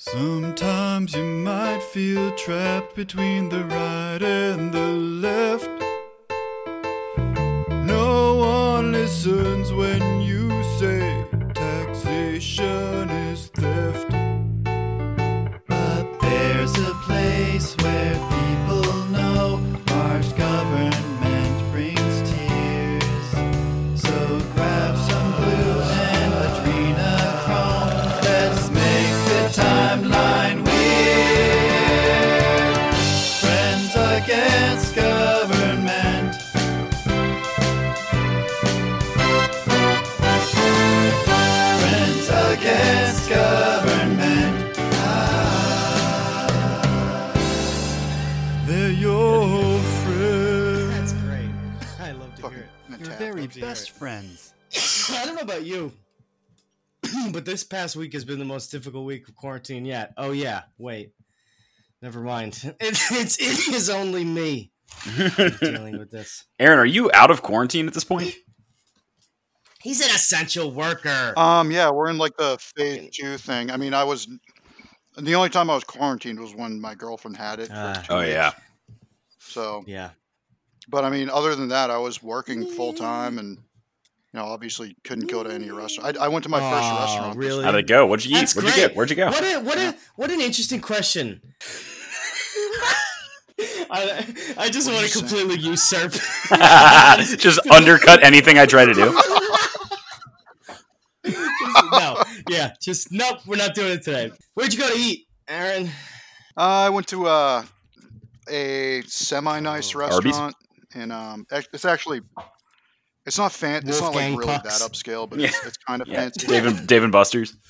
Sometimes you might feel trapped between the right and the left. No one listens when best it. friends. I don't know about you, but this past week has been the most difficult week of quarantine yet. Oh yeah, wait, never mind. It, it's it is only me dealing with this. Aaron, are you out of quarantine at this point? He's an essential worker. Um, yeah, we're in like the phase two thing. I mean, I was the only time I was quarantined was when my girlfriend had it. For two Oh weeks. yeah. So, yeah, but I mean, other than that, I was working full time, and you know, obviously couldn't go to any restaurant. I, I went to my first restaurant. this really? How'd it go? What'd you eat? That's What'd you get? Where'd you go? What a what a what an interesting question. I, I just want to completely usurp. Just undercut anything I try to do. no, yeah, just nope. We're not doing it today. Where'd you go to eat, Aaron? Uh, I went to uh, a semi nice Oh. Arby's? Restaurant, and um, it's actually it's not fan. It's not like really Pucks. that upscale, but Yeah. it's, it's kind of Yeah. fancy. Dave and, Dave and Buster's.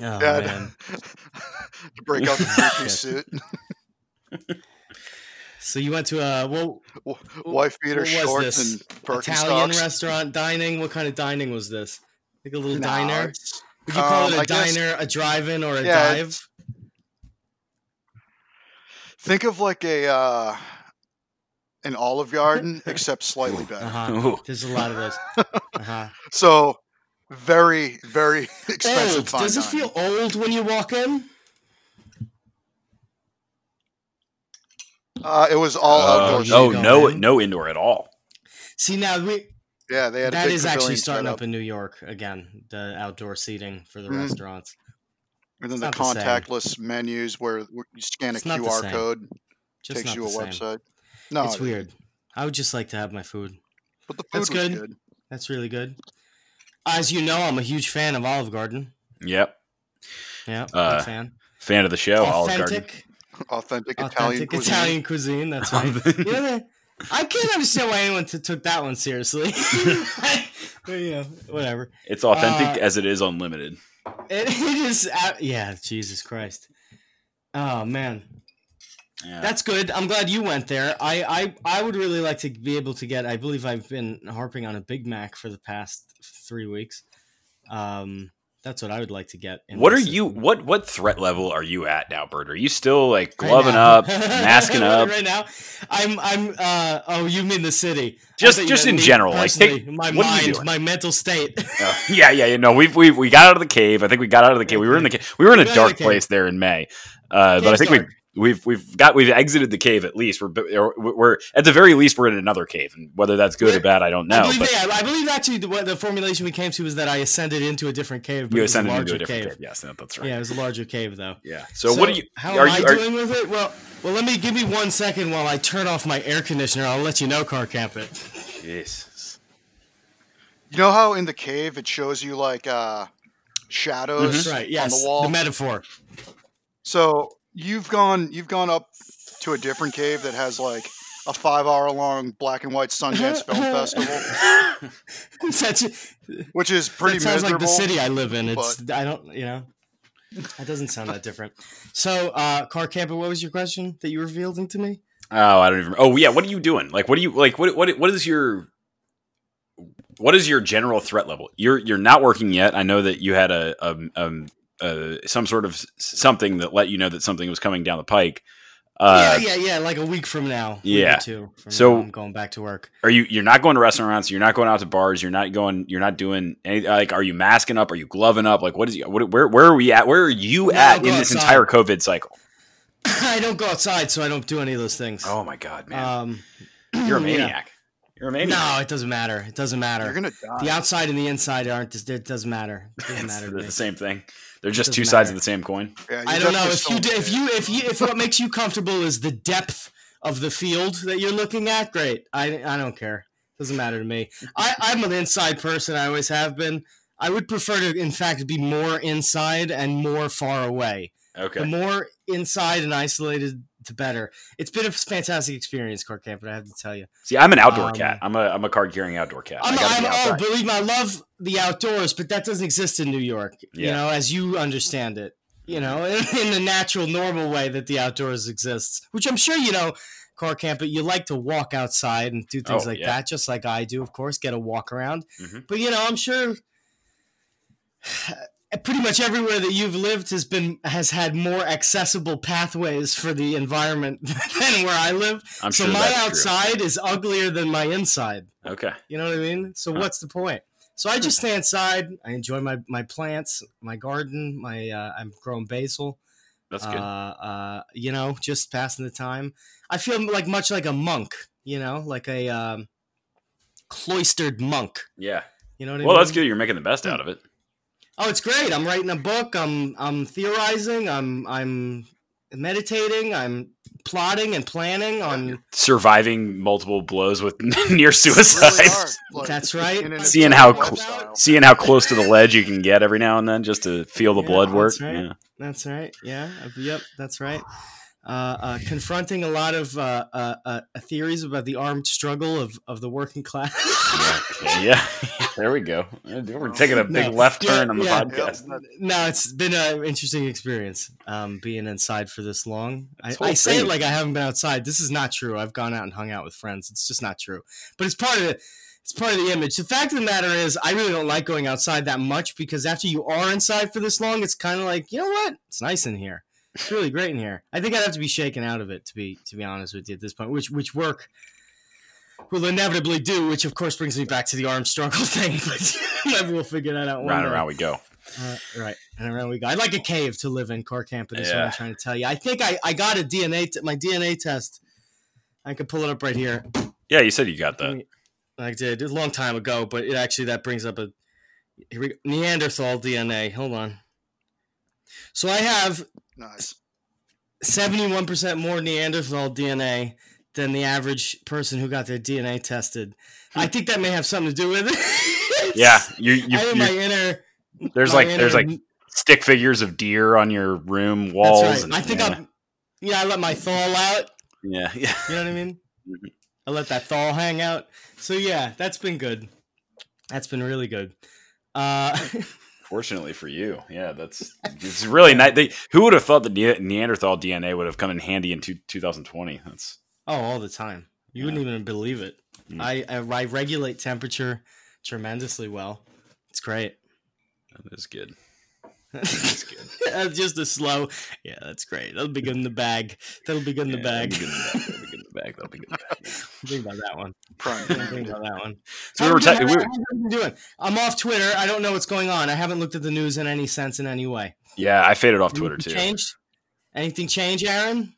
Oh Yeah, man. to break out the three piece suit, So you went to a well w- wife beater what was shorts this? and Birkenstocks. Italian restaurant dining. What kind of dining was this? Like a little Nah, diner? Would you call um, it a I guess- diner, a drive-in, or a Yeah, dive? It's- Think of like a uh, an Olive Garden, except slightly better. Uh-huh. There's a lot of those. Uh-huh. So very, very expensive. Old. fine Does it feel old when you walk in? Uh, it was all Uh, outdoor. no, no, in. no indoor at all. See now we Yeah, they had a big is actually starting set up in New York again. The outdoor seating for the Mhm. restaurants. And then it's the not the contactless menus where you scan a It's not the QR code, Just takes not you a same. website. No, it's weird. I would just like to have my food. but the food That's was good. good. That's really good. As you know, I'm a huge fan of Olive Garden. Yep. Yeah, Uh, fan. Fan of the show, Olive Garden. Authentic, Authentic, Italian authentic cuisine. Italian cuisine. That's right. you know, I can't understand why anyone t- took that one seriously. but, you know, whatever. It's authentic Uh, as it is unlimited. It, it is. Yeah, Jesus Christ. Oh man, Yeah. that's good. I'm glad you went there. I, I I would really like to be able to get. I believe I've been harping on a Big Mac for the past three weeks. Um, that's what I would like to get. in what are you? What what threat level are you at now, Bird? Are you still like gloving up, masking up? right now. I'm I'm uh oh you mean the city. Just- just in general, like, take- my you mind, my mental state. Uh, yeah, yeah, yeah. No, we've we we got out of the cave. I think we got out of the cave. We were in the cave. We were in a got out of dark place there in May, uh, but I think we dark. We've we've got we've exited the cave at least. We're we're at the very least we're in another cave, and whether that's good or bad, I don't I know. believe, But yeah, I believe actually the, the formulation we came to was that I ascended into a different cave. But you it was a ascended into a different cave. cave. Yes, that's right. Yeah, it was a larger cave though. Yeah. So, what are you? How are am you? I are- doing with it? Well, well, let me give me one second while I turn off my air conditioner. I'll let you know, car camp it. Jesus. You know how in the cave it shows you like uh, shadows That's right. Yes, on the wall. The metaphor. so you've gone you've gone up to a different cave that has like a five hour long black and white Sundance Film Festival, Such, which is pretty that sounds like the city I live in. It's I don't you know. That doesn't sound that different. So, uh, car camper, what was your question that you were fielding to me? Oh, I don't even. Oh, yeah. What are you doing? Like, what do you like? What what what is your what is your general threat level? You're you're not working yet. I know that you had a um um uh, some sort of something that let you know that something was coming down the pike. Uh, yeah, yeah, yeah. Like a week from now. Yeah. two. So- now, I'm going back to work. Are you? You're not going to restaurants. You're not going out to bars. You're not going. You're not doing any. Like, are you masking up? Are you gloving up? Like, what is? What, where? Where are we at? Where are you No, at in this outside. entire COVID cycle? I don't go outside, so I don't do any of those things. Oh my god, man! Um, You're a yeah. maniac. You're a maniac. No, it doesn't matter. It doesn't matter. You're gonna die. the outside and the inside aren't. It doesn't matter. It doesn't It's matter to the same thing. They're just two Doesn't sides of the same coin. Yeah, I don't know if you if you if you if what makes you comfortable is the depth of the field that you're looking at. Great. I I don't care. Doesn't matter to me. I I'm an inside person. I always have been. I would prefer to, in fact, be more inside and more far away. Okay. The more inside and isolated, the better. It's been a fantastic experience, Court Camp, but I have to tell you. See, I'm an outdoor Um, cat. I'm a I'm a card carrying outdoor cat. I I'm, gotta I'm oh, believe me, I love the outdoors, but that doesn't exist in New York. You know, as you understand it. You know, in, the natural, normal way that the outdoors exists, which I'm sure you know, car camp. But you like to walk outside and do things Oh, like yeah. that, just like I do, of course. Get a walk around. Mhm. But you know, I'm sure. Pretty much everywhere that you've lived has been has had more accessible pathways for the environment than where I live. I'm so sure my outside is uglier than my inside. Okay. You know what I mean? So Huh. what's the point? So I just stay inside. I enjoy my, my plants, my garden. My uh, I'm growing basil. That's good. Uh, uh, you know, just passing the time. I feel like much like a monk. You know, like a um, cloistered monk. yeah. You know what I mean? Well, that's good. You're making the best out of it. Oh, it's great. I'm writing a book. I'm I'm theorizing. I'm I'm meditating. I'm plotting and planning on. Surviving multiple blows with near Really suicide. are, like, That's right. Seeing how lifestyle. Seeing how close to the ledge you can get every now and then just to feel the Yeah, blood work. that's right. Yeah. That's right. Yeah. Yep. That's right. Uh, uh, confronting a lot of uh, uh, uh, theories about the armed struggle of, of the working class. yeah. yeah. there we go. We're taking a big No. left Yeah, turn on the yeah. podcast. no, it's been an interesting experience um, being inside for this long. I, This I say it like I haven't been outside. This is not true. I've gone out and hung out with friends. It's just not true. But it's part of it. It's part of the image. The fact of the matter is, I really don't like going outside that much because after you are inside for this long, it's kind of like, you know what? It's nice in here. It's really great in here. I think I'd have to be shaken out of it to be to be honest with you at this point, which which work will inevitably do. Which of course brings me back to the armed struggle thing, but maybe we'll figure that out. one Round day. and round we go. Uh, right, and around we go. I'd like a cave to live in, car camping. Is what I'm trying to tell you. I think I, I got a DNA t- my DNA test. I could pull it up right here. Yeah, you said you got that. I did a long time ago, but it actually that brings up a here we go. Neanderthal DNA. Hold on. So I have Nice. 71% more Neanderthal DNA than the average person who got their DNA tested. I think that may have something to do with it. Yeah, you, you, I think my inner there's my like there's like stick figures of deer on your room that's walls. right. and- I think yeah, I'm yeah, I let my thaw out. yeah, yeah. You know what I mean? Mhm. I let that thaw hang out. So yeah, that's been good. That's been really good. Uh, Fortunately for you, yeah, that's it's really nice. They, who would have thought that Ne- Neanderthal DNA would have come in handy in two, 2020? That's oh, all the time. You wouldn't even believe it. Mm. I, I I regulate temperature tremendously well. It's great. that is good. That's good. That's just a slow. Yeah, that's great. That'll be good in the bag. That'll be good in Yeah, bag. That'll be good in the bag. That'll be good in the bag. That'll be good. in the bag. Think about that one. Prime. Think about that one. So we were, ta- How we you were doing? I'm off Twitter. I don't know what's going on. I haven't looked at the news in any sense in any way. yeah, I faded off Twitter Anything too. Changed? Anything change, Aaron?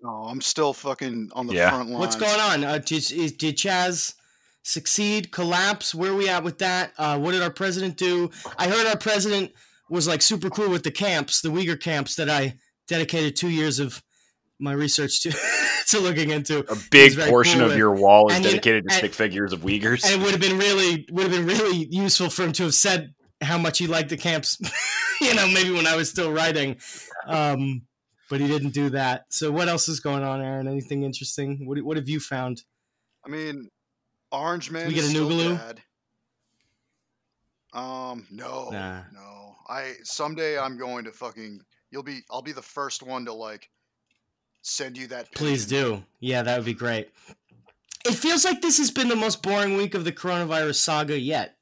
No, I'm still fucking on the Yeah. front line. What's going on? Uh, did, is, did Chaz succeed, collapse? Where are we at with that? Uh, what did our president do? I heard our president was like super cool with the camps, the Uyghur camps that I dedicated two years of my research to, to looking into. A big portion cool of with- your wall is and you- dedicated to stick figures of Uyghurs. And it would have been really would have been really useful for him to have said how much he liked the camps, you know, maybe when I was still writing. Um, but he didn't do that. So what else is going on, Aaron? Anything interesting? What what have you found? I mean, Orange Man We get is a still Noogaloo? bad. Um, no, Nah. no. I someday I'm going to fucking. You'll be. I'll be the first one to like send you that. Please do. Yeah, that would be great. It feels like this has been the most boring week of the coronavirus saga yet.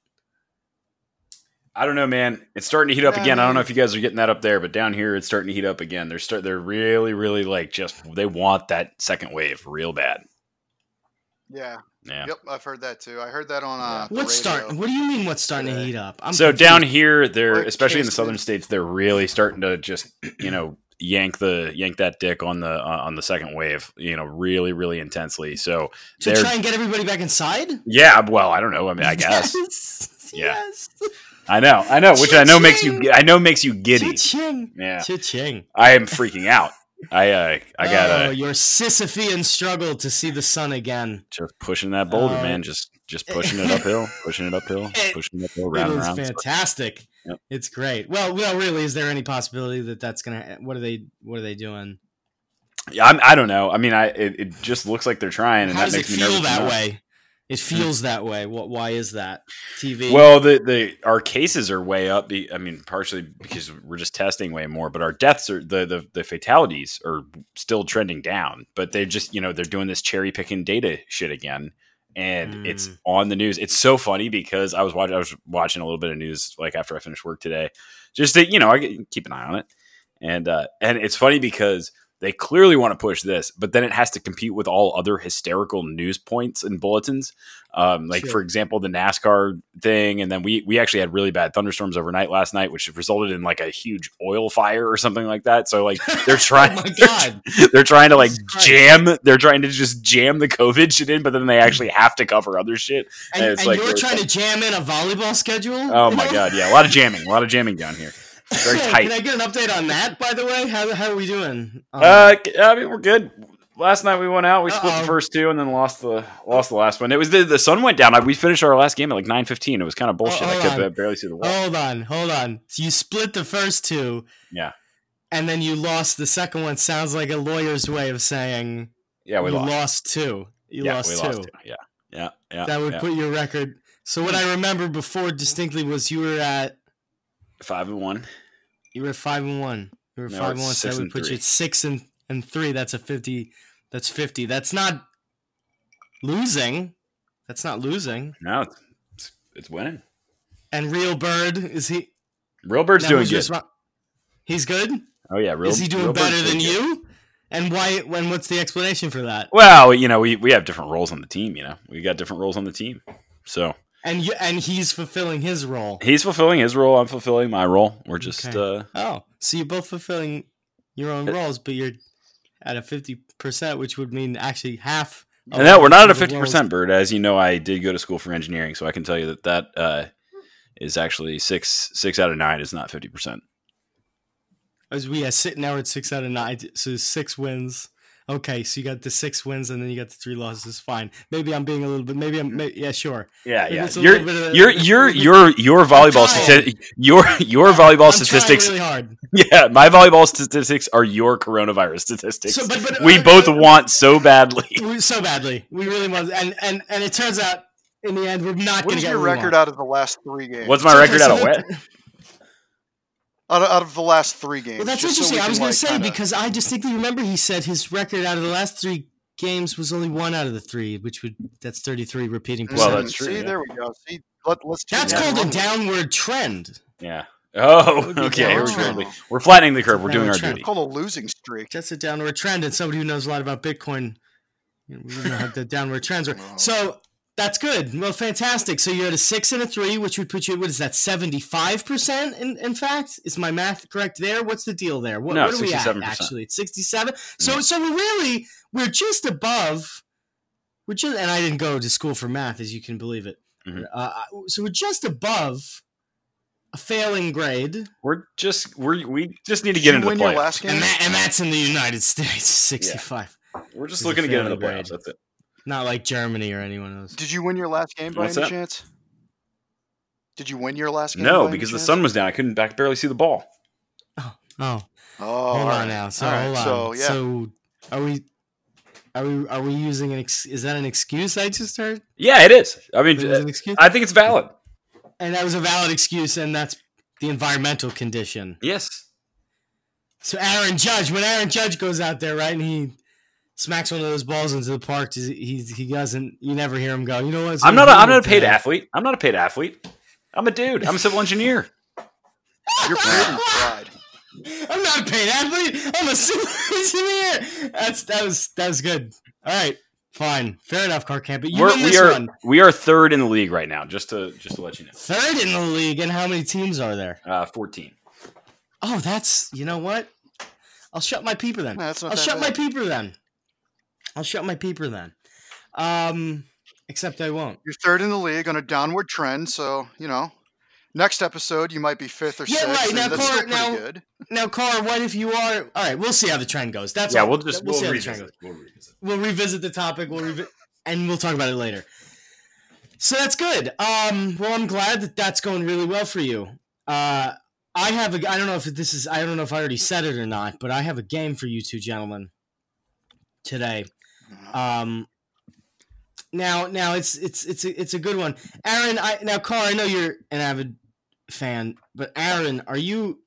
I don't know, man. It's starting to heat up again. I don't know if you guys are getting that up there, but down here it's starting to heat up again. They're start. They're really, really like just they want that second wave real bad. Yeah. Yeah. Yep, I've heard that too. I heard that on uh, What's starting? What do you mean? What's starting to heat up? I'm so confused. down here, they're Like especially in the southern did. states, they're really starting to just you know yank the yank that dick on the uh, on the second wave. You know, really, really intensely. So to try and get everybody back inside. yeah. Well, I don't know. I mean, I guess Yes. Yeah. Yes. I know. I know. Which I know makes you. I know makes you giddy. Cha-ching. Yeah. Cha-ching. I am freaking out. I uh, I Oh, gotta your Sisyphean struggle to see the sun again. just pushing that boulder, Uh, man. Just just pushing it uphill, pushing it uphill, It- pushing it uphill, It round and is round. fantastic. Yep. It's great. Well, well, really, is there any possibility that that's gonna? What are they? What are they doing? Yeah, I'm, I don't know. I mean, I it, it just looks like they're trying, and How that does it makes me feel nervous. that way? It hmm. feels that way. What? Why is that? TV. Well, the the our cases are way up. I mean, partially because we're just testing way more, but our deaths are the the, the fatalities are still trending down. But they're just you know they're doing this cherry picking data shit again, and it's Mm. on the news. It's so funny because I was watching I was watching a little bit of news like after I finished work today, just to you know I keep an eye on it, and uh, and it's funny because. They clearly want to push this, but then it has to compete with all other hysterical news points and bulletins. Um, like Sure. for example, the NASCAR thing, and then we we actually had really bad thunderstorms overnight last night, which resulted in like a huge oil fire or something like that. So like they're trying, oh my god! they're trying to like jam, they're trying to just jam the COVID shit in, but then they actually have to cover other shit. And, And it's and like you're trying to jam in a volleyball schedule? Oh my god, yeah, a lot of jamming, a lot of jamming down here. Very Can. I get an update on that? By the way, how, how are we doing? Um, Uh, I mean, we're good. Last night we went out. We split Uh-oh. the first two and then lost the lost the last one. It was the the sun went down. I- We finished our last game at like nine fifteen. It was kind of bullshit. I hold could on. uh, barely see the wall. hold on, hold on. So you split the first two. Yeah. And then you lost the second one. Sounds like a lawyer's way of saying yeah, we you lost. lost two. You yeah, lost we two. lost two. Yeah, yeah, yeah. That would yeah. put your record. So what I remember before distinctly was you were at five and one. you were five and one. You were No, five and one. So that would put three. you at six and and three. That's a fifty. That's fifty. That's not losing. That's not losing. No, it's, it's, winning. And Real Bird is he? Real Bird's now doing good. He's good. oh yeah, real. is he doing Real Bird's better than good. you? And why? When? What's the explanation for that? Well, you know, we we have different roles on the team. You know, we got different roles on the team. So And you and he's fulfilling his role. he's fulfilling his role. I'm fulfilling my role. We're just Okay. uh, Oh, so you're both fulfilling your own Uh, roles, but you're at a fifty percent, which would mean actually half. And that we're not at a fifty percent, bird, as you know. I did go to school for engineering, so I can tell you that that uh, is actually six six out of nine is not fifty percent. As we are sitting now at six out of nine, so six wins. Okay, so you got the six wins and then you got the three losses. Fine. Maybe I'm being a little bit. Maybe I'm. may- yeah, sure. Yeah, Maybe yeah. it's a Your little bit of- your your your your volleyball trying. stati- your your volleyball I'm statistics. really hard. Yeah, my volleyball statistics are your coronavirus statistics. So, but, but we uh, both uh, want so badly. so badly. We really want, and and and it turns out in the end we're not What going to is get your record out of the last three games? What's my So, record okay, out of the- what? Out of, out of the last three games? Well, that's just so interesting. I was going like, to say kinda- because I distinctly remember he said his record out of the last three games was only one out of the three, which would that's thirty three repeating Well, percent. that's true, See, yeah. there we go. See, let, let's. do That's that. called a Run with it. downward trend. Yeah. Oh, okay. We downward. go. We're flattening the curve. We're doing our trend. duty. Called a losing streak. That's a downward trend, and somebody who knows a lot about Bitcoin, you know, we know how the downward trends are. Oh. So that's good. Well, fantastic. So you're at a six and a three, which would put you. At what is that? Seventy five percent. In in fact, is my math correct there? What's the deal there? What, No, what are we at actually? It's sixty seven. So so we're really we're just above. We're just, and I didn't go to school for math, as you can believe it. Mhm. Uh, so we're just above a failing grade, We're just we we just need to get you into the win your playoffs. last game? and that and that's in the United States. Sixty five. We're just looking to get into the failing playoffs. grade. That's it. Not like Germany or anyone else. Did you win your last game by What's any that? chance? Did you win your last game? by No, any because the chance? sun was down. I couldn't back barely see the ball. Oh, oh, Oh, hold all on right. now. So All right, hold on. So yeah, So are we? Are we? Are we using an? Ex- is that an excuse I just heard? Yeah, it is. I mean, It an excuse, I think it's valid. and that was a valid excuse, and that's the environmental condition. Yes. So Aaron Judge, when Aaron Judge goes out there, right, and he smacks one of those balls into the park, he he, he doesn't. You never hear him go. You know what? I'm not. A, I'm not a paid athlete. I'm not a paid athlete. I'm a dude. I'm a civil engineer. You're paid pride. I'm not a paid athlete. I'm a civil engineer. That's that was that was good. All right, fine, fair enough, Car Camp. But you We're, win we are one. we are third in the league right now. Just to just to let you know, Third in the league, and how many teams are there? uh, 14. Oh, that's you know what? I'll shut my peeper then. No, I'll that shut my peeper then. I'll shut my peeper then. Um, except I won't. You're third in the league on a downward trend, so you know. Next episode, you might be fifth or Yeah, sixth. right, now, that's Cor- now- good. Now, Car, what if you are? All right, we'll see how the trend goes. That's yeah, all. we'll just we'll, we'll, see how the trend revisit. goes. We'll revisit. We'll revisit the topic. We'll revi- and we'll talk about it later. So that's good. Um, well, I'm glad that that's going really well for you. Uh, I have a. I don't know if this is. I don't know if I already said it or not, but I have a game for you two gentlemen today. Um, now, now it's it's it's a, it's a good one, Aaron. I now, Carl. I know you're an avid fan, but Aaron, are you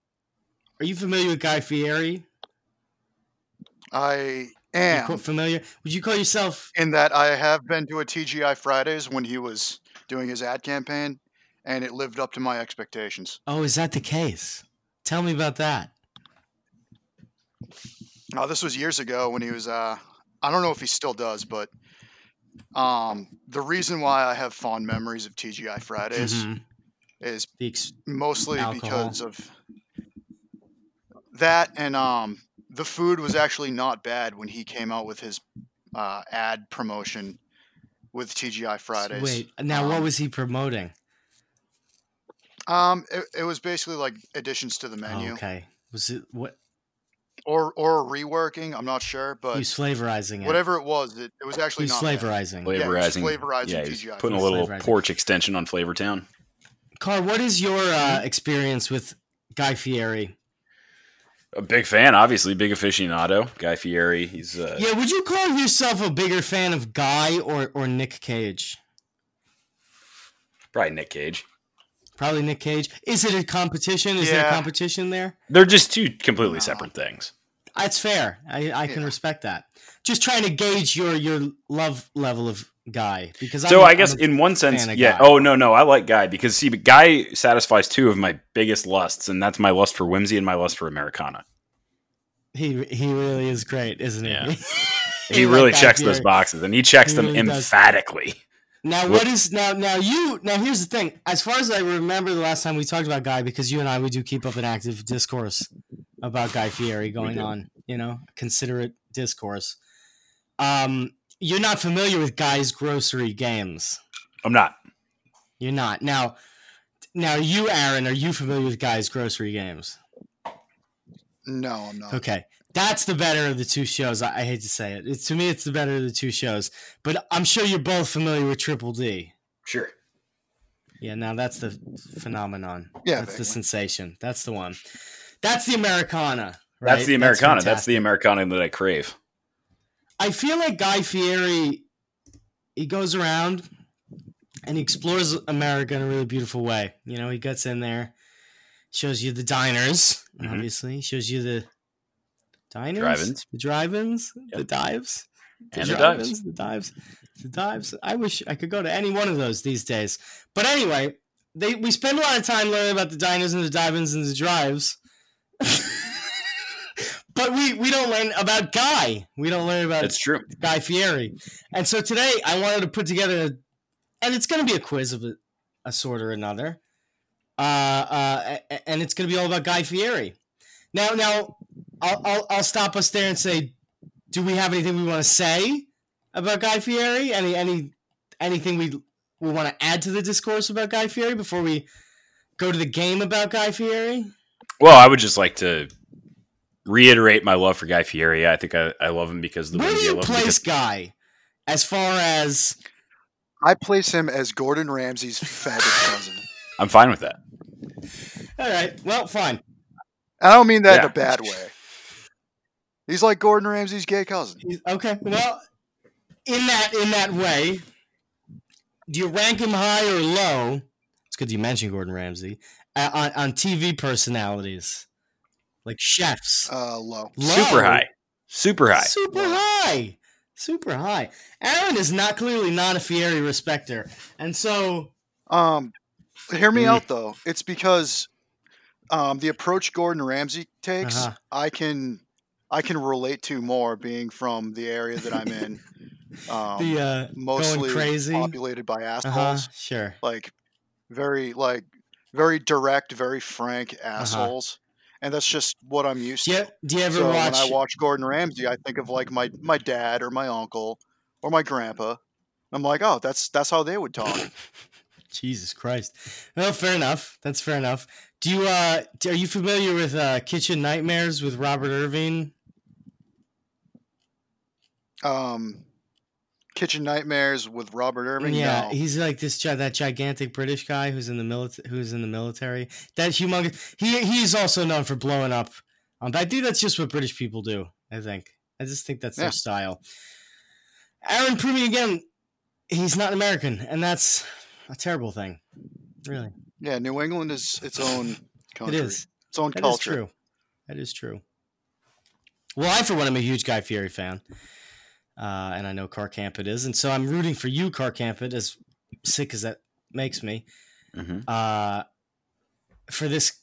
are you familiar with Guy Fieri? I am familiar? Would you call yourself? in that I have been to a TGI Fridays when he was doing his ad campaign, and it lived up to my expectations. Oh, is that the case? Tell me about that. Oh, this was years ago when he was. Uh, I don't know if he still does, but um, the reason why I have fond memories of TGI Fridays Mhm. is ex- mostly Alcohol. because of that, and um, the food was actually not bad when he came out with his uh, ad promotion with TGI Fridays. Wait, now what Um, was he promoting? Um, it, it was basically like additions to the Oh, menu, okay, was it what? Or or reworking. I'm not sure, but was flavorizing it. whatever it was, it, it was actually was not bad. flavorizing. Yeah, Flavorizing. flavorizing yeah, he's TGI putting a little porch extension on Flavortown. Car, what is your Mm-hmm. uh, experience with Guy Fieri? A big fan, obviously, big aficionado. Guy Fieri. He's uh, Yeah, would you call yourself a bigger fan of Guy or or Nick Cage? probably Nick Cage. Probably Nick Cage. Is it a competition? Is there a competition there? They're just two completely No. separate things. That's fair. I, I can Yeah. respect that. Just trying to gauge your your love level of Guy because So I'm, I guess I'm a- in one sense, yeah. Guy. Oh no, no, I like Guy because see, but Guy satisfies two of my biggest lusts, and that's my lust for whimsy and my lust for Americana. he he really is great, isn't he? Yeah. He He like really Guy checks those boxes, and he checks He them really does. emphatically. Now what is now now you now here's the thing. As far as I remember the last time we talked about Guy, because you and I we do keep up an active discourse about Guy Fieri going on, you know, considerate discourse. Um you're not familiar with Guy's grocery games. I'm not. You're not. Now now you, Aaron, are you familiar with Guy's grocery games? No, I'm not. Okay. That's the better of the two shows. I, I hate to say it. It's to me it's the better of the two shows. But I'm sure you're both familiar with Triple D. Sure. Yeah, now that's the phenomenon. Yeah, that's the sensation. That's the one. That's the Americana. Right? That's the Americana. That's, fantastic. the Americana that I crave. I feel like Guy Fieri. He goes around and he explores America in a really beautiful way. You know, he gets in there, shows you the diners. Mhm. Obviously, shows you the diners, Drive-ins. the drive-ins, the Yep. dives, And the drive-ins, dives. the dives, the dives. I wish I could go to any one of those these days. But anyway, they we spend a lot of time learning about the diners and the dive-ins and the drives. but we we don't learn about Guy. We don't learn about That's true. Guy Fieri. And so today I wanted to put together, a, and it's going to be a quiz of a, a sort or another. Uh, uh, and it's going to be all about Guy Fieri. Now, now, I'll, I'll, I'll stop us there and say, do we have anything we want to say about Guy Fieri? Any, any, anything we we want to add to the discourse about Guy Fieri before we go to the game about Guy Fieri? Well, I would just like to reiterate my love for Guy Fieri. I think I, I love him because of the Where do whimsy. I you love place because- Guy as far as I place him as Gordon Ramsay's faggot cousin. I'm fine with that. all right? Well, fine. I don't mean that in a bad way. He's like Gordon Ramsay's gay cousin. He's- Okay. Well, in that in that way, do you rank him high or low? It's good you mentioned Gordon Ramsay on on TV personalities like chefs. Uh, low. Low? Super high. Super high. Super high. Super high. Aaron is not clearly not a Fieri respecter, and so Um, Hear me Mm. out though. It's because um, the approach Gordon Ramsay takes, Uh-huh. I can I can relate to more being from the area that I'm in. Um, the uh, mostly going crazy. populated by assholes. Uh huh. Sure. Like very like very direct, very frank assholes. And that's just what I'm used Do you, to. do you ever so watch? when I watch Gordon Ramsay, I think of like my my dad or my uncle or my grandpa. I'm like, oh, that's that's how they would talk. Jesus Christ. Well, fair enough. That's fair enough. Do you uh are you familiar with uh Kitchen Nightmares with Robert Irvine? Um, Kitchen Nightmares with Robert Irvine. yeah, no. he's like this that gigantic British guy who's in the military who's in the military. That humongous he he's also known for blowing up. Um, I think that's just what British people do. I think. I just think that's Yeah. their style. Aaron proving again he's not American, and that's a terrible thing. Really. yeah, New England is its own country. It is. its own That is culture. true. That is true. Well, I, for one, am a huge Guy Fieri fan. Uh, and I know Car Campit is. And so I'm rooting for you, Car Campit, as sick as that makes me, Mhm. uh, for this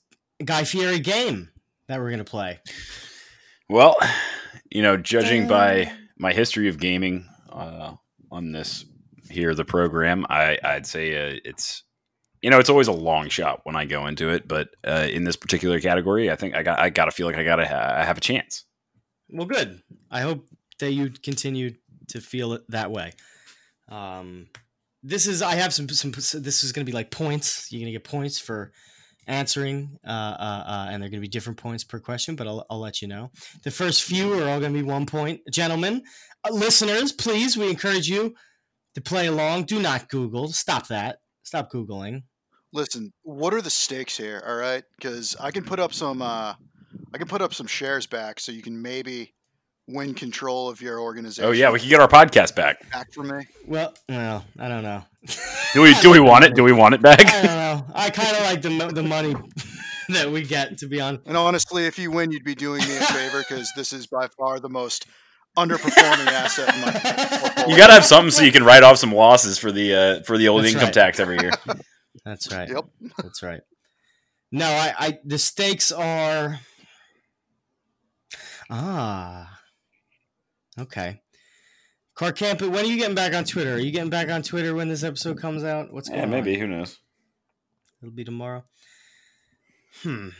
Guy Fieri game that we're going to play. Well, you know, judging by my history of gaming uh, on this here the program, I, I'd say uh, it's you know it's always a long shot when I go into it, but uh, in this particular category, I think I got I got to feel like I got to ha- I have a chance. Well, good. I hope that you continue to feel it that way. Um, this is I have some some. This is going to be like points. You're going to get points for answering, uh, uh, uh, and they're going to be different points per question. But I'll I'll let you know. The first few are all going to be one point. Gentlemen, uh, listeners, please, we encourage you to play along. Do not Google. Stop that. Stop googling. Listen, what are the stakes here? All right, because I can put up some, uh, I can put up some shares back, so you can maybe win control of your organization. Oh yeah, we can get our podcast back. back from me. Well, well, I don't know. Do we do we want it? Do we want it back? I don't know. I kind of like the the money that we get. To be honest. And honestly, if you win, you'd be doing me a favor because this is by far the most underperforming asset in my portfolio. You got to have something so you can write off some losses for the uh, for the old That's income right. tax every year. That's right. Yep. That's right. No, I, I the stakes are ah okay. Car Camp, when are you getting back on Twitter? Are you getting back on Twitter when this episode comes out? What's going yeah, on? maybe. Who knows? It'll be tomorrow. Hmm.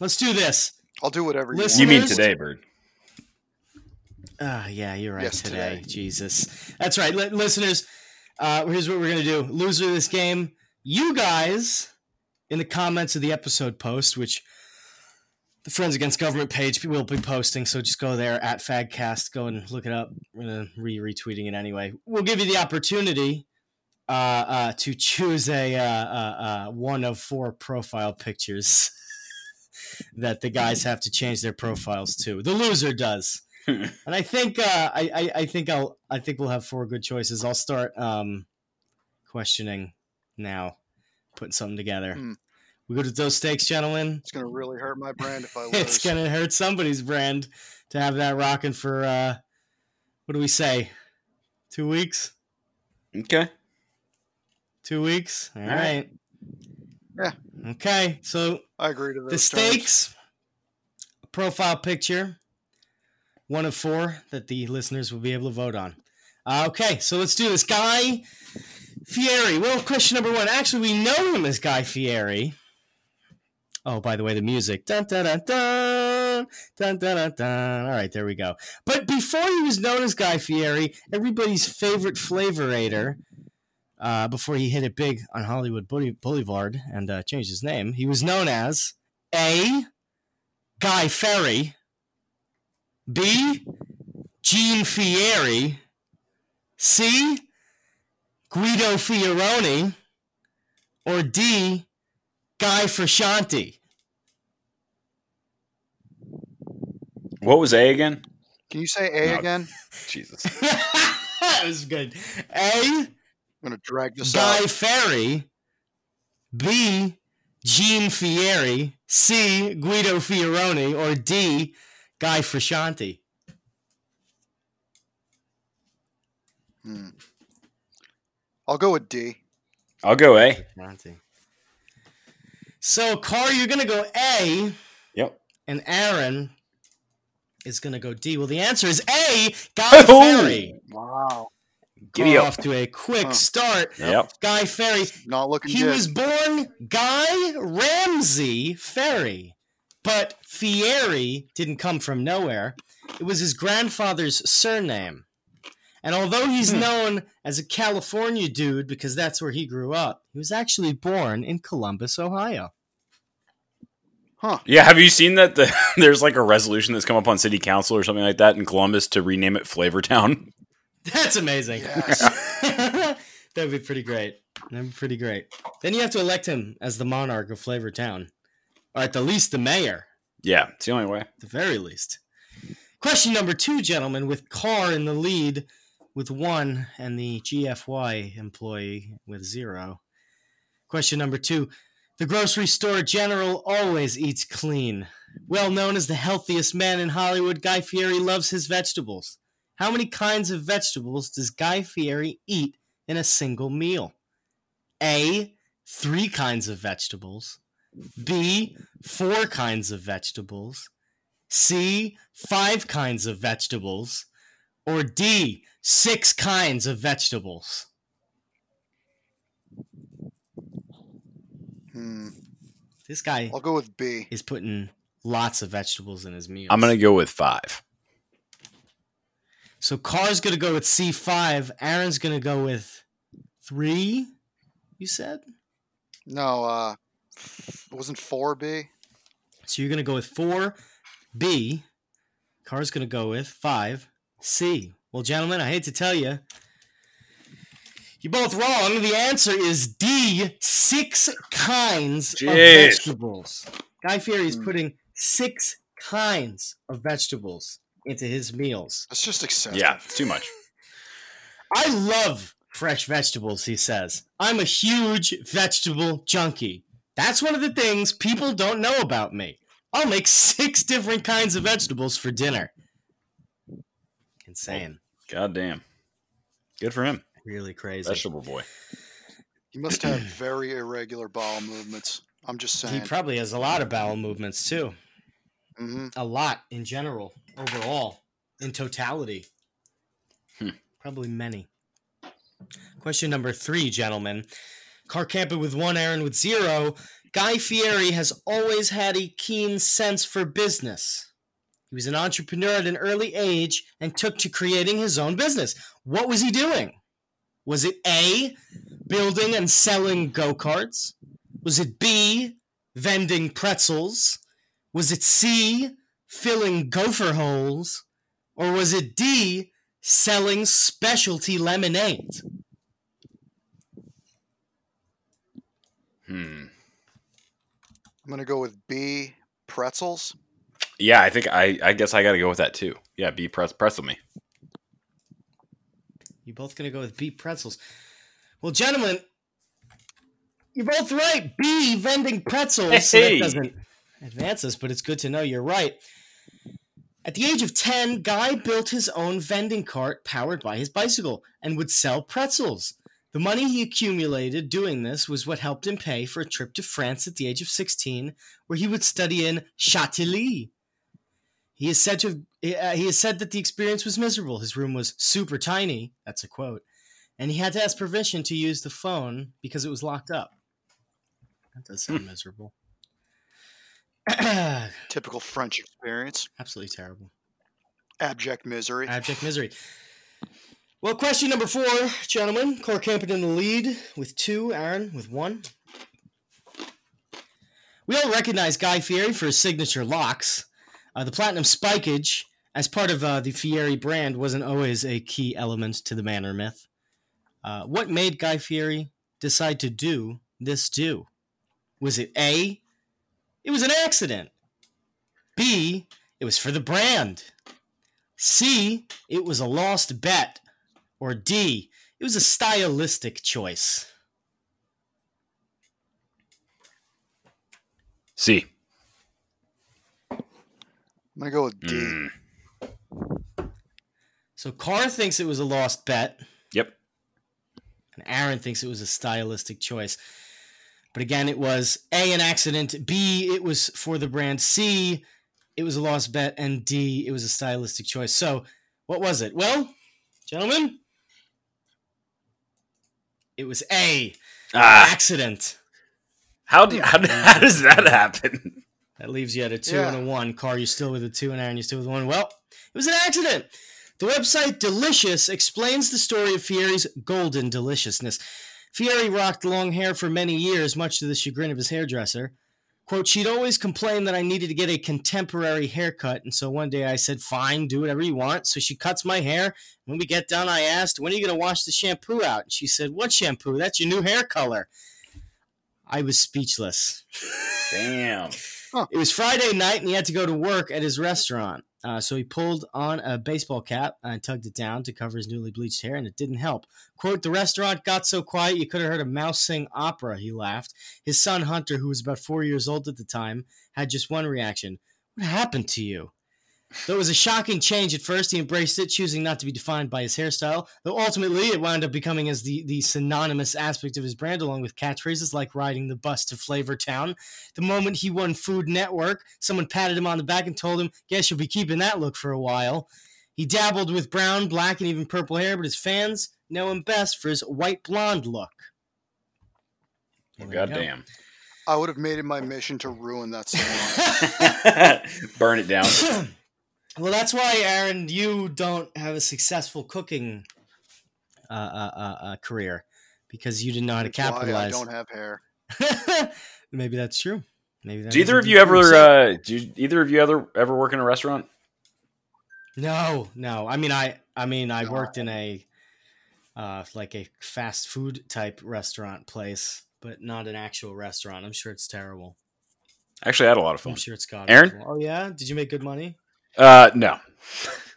Let's do this. I'll do whatever you Listen- You mean today, Bird? Ah, yeah, you're right. Yes, today. today. Jesus. That's right. Li- listeners, uh, here's what we're going to do. Loser of this game, you guys in the comments of the episode post, which the Friends Against Government page will be posting. So just go there at Fagcast. Go and look it up. We're going to re retweeting it anyway. We'll give you the opportunity uh, uh, to choose a uh, uh, uh, one of four profile pictures that the guys have to change their profiles to. The loser does. And I think uh, I, I I think I'll I think we'll have four good choices. I'll start um, questioning now, putting something together. Hmm. We go to those stakes, gentlemen. It's gonna really hurt my brand if I lose. It's gonna hurt somebody's brand to have that rocking for uh, what do we say? Two weeks. Okay. Two weeks. All All right. right. Yeah. Okay. So I agree to those the terms. stakes profile picture one of four that the listeners will be able to vote on uh, okay so let's do this guy fieri well question number one actually we know him as guy fieri oh by the way the music dun, dun, dun, dun, dun, dun, dun, dun. all right there we go but before he was known as guy fieri everybody's favorite flavorator uh, before he hit it big on Hollywood Boulevard and uh, changed his name, he was known as A. Guy Ferry, B. Gene Fieri, C. Guido Fioroni, or D. Guy Frashanti. What was A again? Can you say A No. again? Jesus. that was good. A. I'm gonna drag this Guy out. Ferry, B. Gene Fieri, C. Guido Fioroni, or D. Guy Frashanti. Hmm. I'll go with D. I'll go A. Frashanti. So, Car, you're gonna go A, Yep. and Aaron is gonna go D. Well, the answer is A. Guy Oh! Fieri. Wow. Giddy Car off to a quick Huh. start. Yep. Guy Ferry. Not looking He good. was born Guy Ramsay Ferry, but Fieri didn't come from nowhere. It was his grandfather's surname. And although he's Hmm. known as a California dude because that's where he grew up, he was actually born in Columbus, Ohio. Huh. Yeah, have you seen that? The, there's like a resolution that's come up on city council or something like that in Columbus to rename it Flavortown. That's amazing. Yes. That'd be pretty great. That'd be pretty great. Then you have to elect him as the monarch of Flavor Town. Or at the least the mayor. Yeah, it's the only way. at the very least. Question number two, gentlemen, with Carr in the lead with one and the GFY employee with zero. Question number two The grocery store general always eats clean. Well known as the healthiest man in Hollywood, Guy Fieri loves his vegetables. How many kinds of vegetables does Guy Fieri eat in a single meal? A. Three kinds of vegetables. B. Four kinds of vegetables. C. Five kinds of vegetables. Or D. Six kinds of vegetables. Hmm. This guy I'll go with B. is putting lots of vegetables in his meals. I'm gonna go with five. So Carr's gonna go with C five. Aaron's gonna go with three. You said. No, uh, f- wasn't four B? So you're gonna go with four. B. Carr's gonna go with five. C. Well, gentlemen, I hate to tell you, you're both wrong. The answer is D. Six kinds of vegetables. Guy Fieri is Hmm. putting six kinds of vegetables into his meals. That's just excessive. Yeah, it's too much. I love fresh vegetables, he says. I'm a huge vegetable junkie. That's one of the things people don't know about me. I'll make six different kinds of vegetables for dinner. Insane. God damn. Good for him. Really crazy. Vegetable boy. He must have very irregular bowel movements. I'm just saying. He probably has a lot of bowel movements too. hmm A lot in general, overall, in totality. Hmm. Probably many. Question number three, gentlemen. Car camping with one, Aaron with zero. Guy Fieri has always had a keen sense for business. He was an entrepreneur at an early age and took to creating his own business. What was he doing? Was it A, building and selling go karts? Was it B, vending pretzels? Was it C, filling gopher holes? Or was it D, selling specialty lemonade? Hmm. I'm gonna go with B. Pretzels. Yeah, I think I. I guess I got to go with that too. Yeah, be press pretzel me. You both gonna go with B pretzels. Well, gentlemen, you're both right. B vending pretzels. So that Hey. doesn't advance us, but it's good to know you're right. At the age of 10, Guy built his own vending cart powered by his bicycle and would sell pretzels. The money he accumulated doing this was what helped him pay for a trip to France at the age of 16, where he would study in Chantilly. He is said to have, uh, he has said that the experience was miserable. His room was super tiny. That's a quote. And he had to ask permission to use the phone because it was locked up. That does sound miserable. Typical French experience. Absolutely terrible. Abject misery. Abject misery. Well, question number four, gentlemen. Core Camping in the lead with two, Aaron with one. We all recognize Guy Fieri for his signature locks. Uh, the platinum spikage, as part of uh, the Fieri brand, wasn't always a key element to the Manor myth. Uh, what made Guy Fieri decide to do this do? Was it A? It was an accident. B? It was for the brand. C, it was a lost bet. Or D, it was a stylistic choice. C. I'm gonna go with D. Mm. So Carr thinks it was a lost bet, Yep. and Aaron thinks it was a stylistic choice. But again, it was A, an accident, B, it was for the brand, C, it was a lost bet, and D, it was a stylistic choice. So, what was it? Well, gentlemen, it was A, Ah, accident. how, do, how, do- how does that happen? That leaves you at a two Yeah. and a one. Car, you're still with a two, and Aaron, you're still with one. Well, it was an accident. The website Delicious explains the story of Fieri's golden deliciousness. Fieri rocked long hair for many years, much to the chagrin of his hairdresser. Quote, she'd always complain that I needed to get a contemporary haircut, and so one day I said, fine, do whatever you want. So she cuts my hair. When we get done, I asked, when are you going to wash the shampoo out? And she said, what shampoo? That's your new hair color. I was speechless. Damn. It was Friday night, and he had to go to work at his restaurant. Uh, so he pulled on a baseball cap and tugged it down to cover his newly bleached hair, and it didn't help. "Quote: The restaurant got so quiet you could have heard a mouse sing opera." He laughed. His son Hunter, who was about four years old at the time, had just one reaction: "What happened to you?" Though it was a shocking change at first, he embraced it, choosing not to be defined by his hairstyle. Though ultimately, it wound up becoming as the the synonymous aspect of his brand, along with catchphrases like "riding the bus to Flavortown." The moment he won Food Network, someone patted him on the back and told him, Guess you'll be keeping that look for a while. He dabbled with brown, black, and even purple hair, but his fans know him best for his white blonde look. Well, There you go. goddamn. I would have made it my mission to ruin that salon. Burn it down. well, that's why, Aaron, you don't have a successful cooking uh, uh, uh, uh, career because you didn't know how to That's why I don't have hair. Maybe that's true. Maybe that Do either of you ever? Uh, do you, either of you ever ever work in a restaurant? No, no. I mean, I, I mean, I worked in a, uh, like a fast food type restaurant place, but not an actual restaurant. I'm sure it's terrible. Actually, I had a lot of fun. I'm fun. sure it's god. Aaron? Oh yeah. Did you make good money? Uh, no,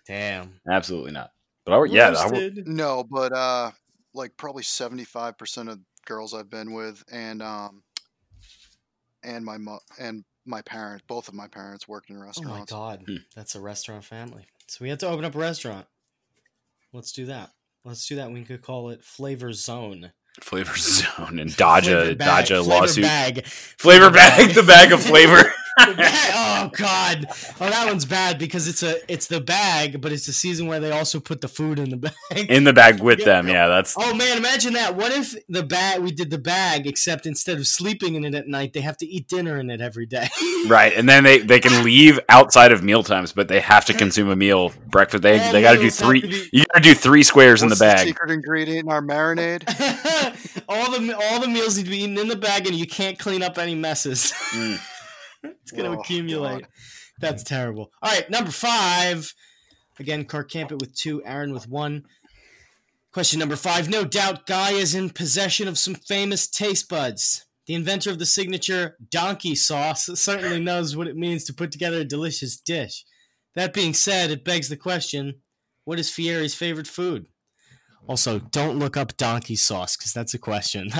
Damn. absolutely not. But I, wor- yeah, I, wor- No, but uh, like probably seventy-five percent of girls I've been with, and um, and my mo- and my parents, both of my parents worked in restaurants. oh my god, Hmm. that's a restaurant family. So we had to open up a restaurant. Let's do that. Let's do that. We could call it Flavor Zone. flavor zone and dodge Flavor a bag, dodge a flavor lawsuit. Bag. Flavor bag, the bag of flavor. The bag- oh god. Oh, that one's bad because it's a it's the bag, but it's the season where they also put the food in the bag. in the bag with them. Yeah, that's Oh man, imagine that. What if the bag we did the bag, except instead of sleeping in it at night, they have to eat dinner in it every day. right. And then they they can leave outside of meal times, but they have to consume a meal breakfast. They All they got to do three. to be- You got to do three squares in the What's bag. secret ingredient in our marinade? all the all the meals need to be eaten in the bag, and you can't clean up any messes. Mm. it's gonna Oh, accumulate. God. That's terrible. All right, number five. Again, Clark Campbell with two, Aaron with one. Question number five. No doubt Guy is in possession of some famous taste buds. The inventor of the signature donkey sauce certainly knows what it means to put together a delicious dish. That being said, it begs the question what is Fieri's favorite food? Also, don't look up donkey sauce because that's a question.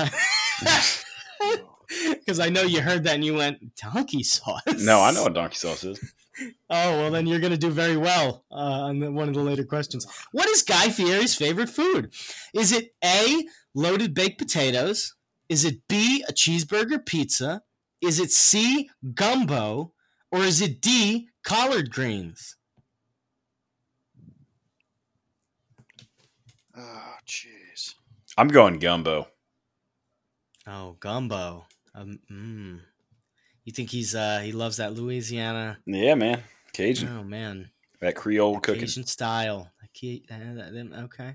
Because I know you heard that and you went, donkey sauce? No, I know what donkey sauce is. Oh, well, then you're going to do very well uh, on the, one of the later questions. What is Guy Fieri's favorite food? Is it A, loaded baked potatoes? Is it B, a cheeseburger pizza? Is it C, gumbo? Or is it D, collard greens? Oh, jeez. I'm going gumbo. Oh, gumbo. Um, mm. You think he's uh he loves that Louisiana? Yeah, man. Cajun. Oh man, That Creole cooking. Cajun style. Ki- uh, that- that- Okay,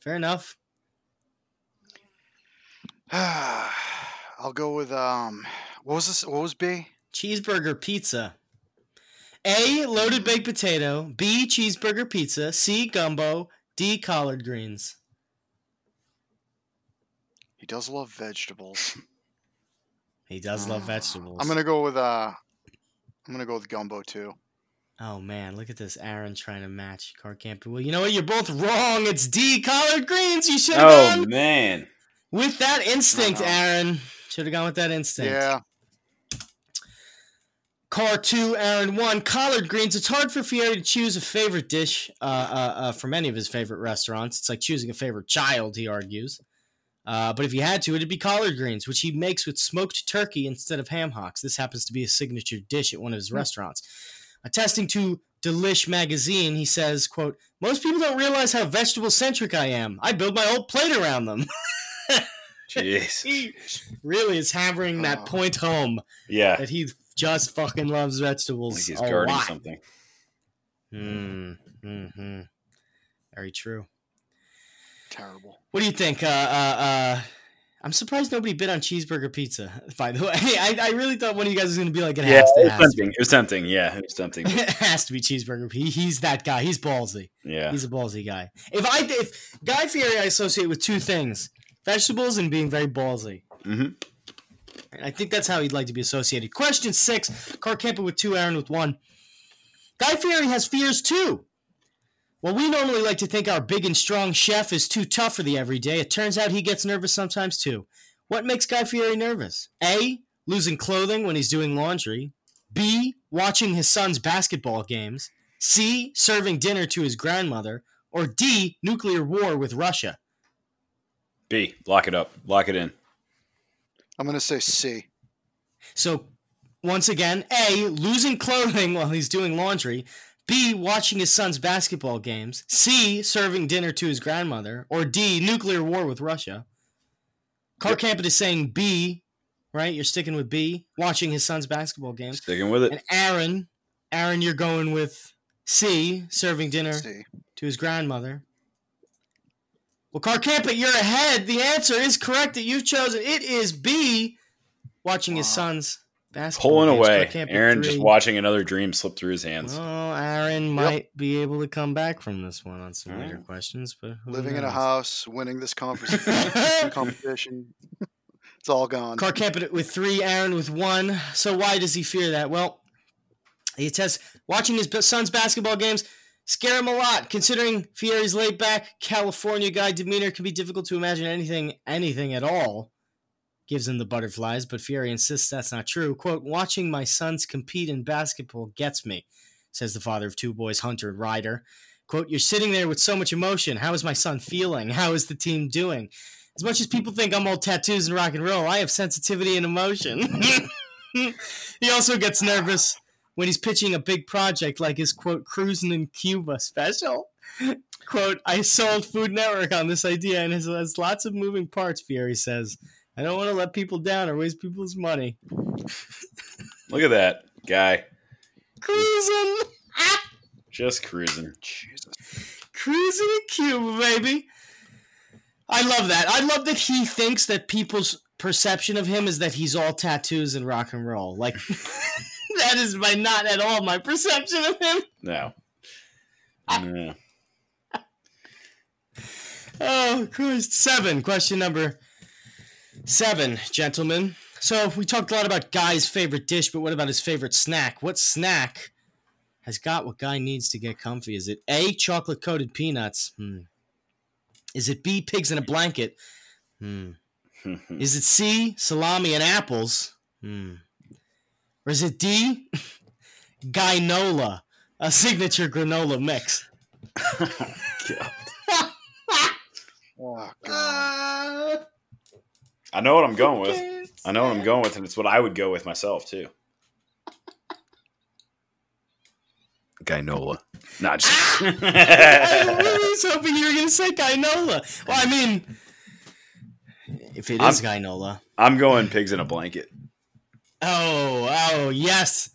fair enough. I'll go with um. What was this? What was B? Cheeseburger pizza. A loaded baked potato. B cheeseburger pizza. C gumbo. D collard greens. He does love vegetables. He does love vegetables. I'm gonna go with uh. I'm gonna go with gumbo too. Oh man, look at this. Aaron trying to match car camping. Well, you know what? You're both wrong. It's D collard greens. You should have Oh gone man. with that instinct, Uh-huh. Aaron. Should have gone with that instinct. Yeah. Car two, Aaron one. Collard greens. It's hard for Fieri to choose a favorite dish uh, uh, uh, from any of his favorite restaurants. It's like choosing a favorite child, he argues. Uh, but if he had to, it'd be collard greens, which he makes with smoked turkey instead of ham hocks. This happens to be a signature dish at one of his restaurants. Attesting to Delish magazine, he says, "quote Most people don't realize how vegetable centric I am. I build my whole plate around them." Jeez. he really is hammering that Oh. point home Yeah. that he just fucking loves vegetables. Like he's guarding lot. something. Mm, hmm Very true. Terrible. What do you think? Uh, uh, uh, I'm surprised nobody bid on cheeseburger pizza. By the way, I, I really thought one of you guys was going to be like, it Yeah, has, it to, was it has, to, tempting. It was tempting. Yeah, it was tempting. it has to be cheeseburger. He, he's that guy. He's ballsy. Yeah. He's a ballsy guy. If I if Guy Fieri, I associate with two things: vegetables and being very ballsy. hmm And I think that's how he'd like to be associated. Question six: Car Camper with two, Aaron with one. Guy Fieri has fears too. Well, we normally like to think our big and strong chef is too tough for the everyday. It turns out he gets nervous sometimes too. What makes Guy Fieri nervous? A. Losing clothing when he's doing laundry. B. Watching his son's basketball games. C. Serving dinner to his grandmother. Or D. Nuclear war with Russia. B. Lock it up. Lock it in. I'm gonna say C. So, once again, A, losing clothing while he's doing laundry. B, watching his son's basketball games. C, serving dinner to his grandmother. Or D, nuclear war with Russia. Car Yep. Campit is saying B, right? You're sticking with B, watching his son's basketball games. Sticking with it. And Aaron, Aaron, you're going with C, serving dinner C. to his grandmother. Well, Car Campit, you're ahead. The answer is correct that you've chosen. It is B, watching his son's basketball Pulling games. away. Car Campit Aaron just watching another dream slip through his hands. Well, Aaron might be able to come back from this one on some All later right. questions, but who Living in a house, winning this conversation, competition. It's all gone. Car Campit with three, Aaron with one. So why does he fear that? Well, he says watching his son's basketball games scare him a lot. Considering Fieri's laid back California guy demeanor can be difficult to imagine anything anything at all. Gives him the butterflies, but Fieri insists that's not true. Quote, watching my sons compete in basketball gets me, says the father of two boys, Hunter and Ryder. Quote, you're sitting there with so much emotion. How is my son feeling? How is the team doing? As much as people think I'm all tattoos and rock and roll, I have sensitivity and emotion. he also gets nervous when he's pitching a big project like his quote cruising in Cuba special. Quote, I sold Food Network on this idea and it has lots of moving parts, Fieri says. I don't want to let people down or waste people's money. Look at that guy. Cruising! Just cruising. Jesus. Cruising in Cuba, baby. I love that. I love that he thinks that people's perception of him is that he's all tattoos and rock and roll. Like that is my not at all my perception of him. No. No. Oh, Christ. Seven. Question number seven, gentlemen. So we talked a lot about Guy's favorite dish, but what about his favorite snack? What snack has got what Guy needs to get comfy? Is it A, chocolate coated peanuts? Hmm. Is it B, pigs in a blanket? Hmm. Is it C, salami and apples? Hmm. Or is it D, Gynola, a signature granola mix? God. Oh, God. I know what I'm going with. I know what I'm going with, and it's what I would go with myself too. Gynola. Not just. Ah! I was hoping you were going to say Gynola. Well, I mean, if it is Gynola. I'm going pigs in a blanket. Oh, oh, yes.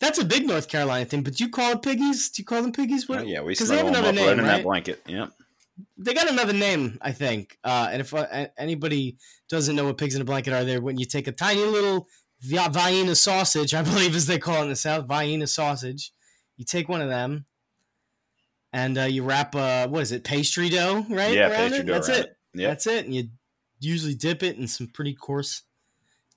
That's a big North Carolina thing, but do you call it piggies? Do you call them piggies? What? Oh, yeah, we 'cause they have snuggle them another up right name, in that blanket. Yep. They got another name, I think. Uh, and if uh, anybody doesn't know what pigs in a blanket are, they're when you take a tiny little vi- Vienna sausage, I believe as they call it in the South, Vienna sausage. You take one of them, and uh, you wrap uh, what is it, pastry dough, right? Yeah, around pastry it? dough That's it. it. Yep. That's it. And you usually dip it in some pretty coarse